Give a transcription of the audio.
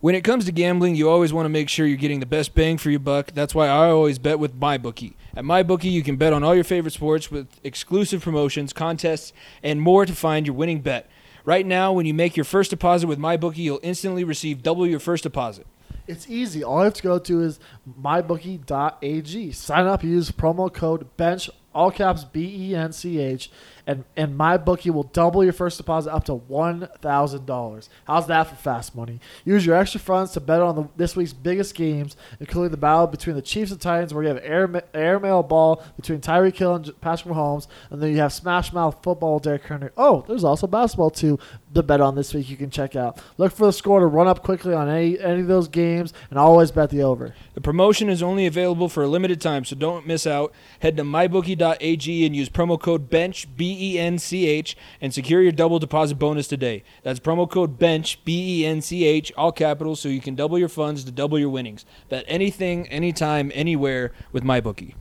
When it comes to gambling, you always want to make sure you're getting the best bang for your buck. That's why I always bet with MyBookie. At MyBookie, you can bet on all your favorite sports with exclusive promotions, contests, and more to find your winning bet. Right now, when you make your first deposit with MyBookie, you'll instantly receive double your first deposit. It's easy. All you have to go to is mybookie.ag. Sign up, use promo code BENCH, all caps B E N C H, and, and MyBookie will double your first deposit up to $1,000. How's that for fast money? Use your extra funds to bet on the, this week's biggest games, including the battle between the Chiefs and Titans, where you have air, airmail ball between Tyreek Hill and Patrick Mahomes, and then you have Smash Mouth football Derrick Henry. Oh, there's also basketball, too, The bet on this week you can check out. Look for the score to run up quickly on any, any of those games, and always bet the over. The promotion is only available for a limited time, so don't miss out. Head to mybookie.ag and use promo code BENCH, B E N C H, and secure your double deposit bonus today. That's promo code BENCH, B E N C H, all capitals, so you can double your funds to double your winnings. Bet anything, anytime, anywhere with MyBookie.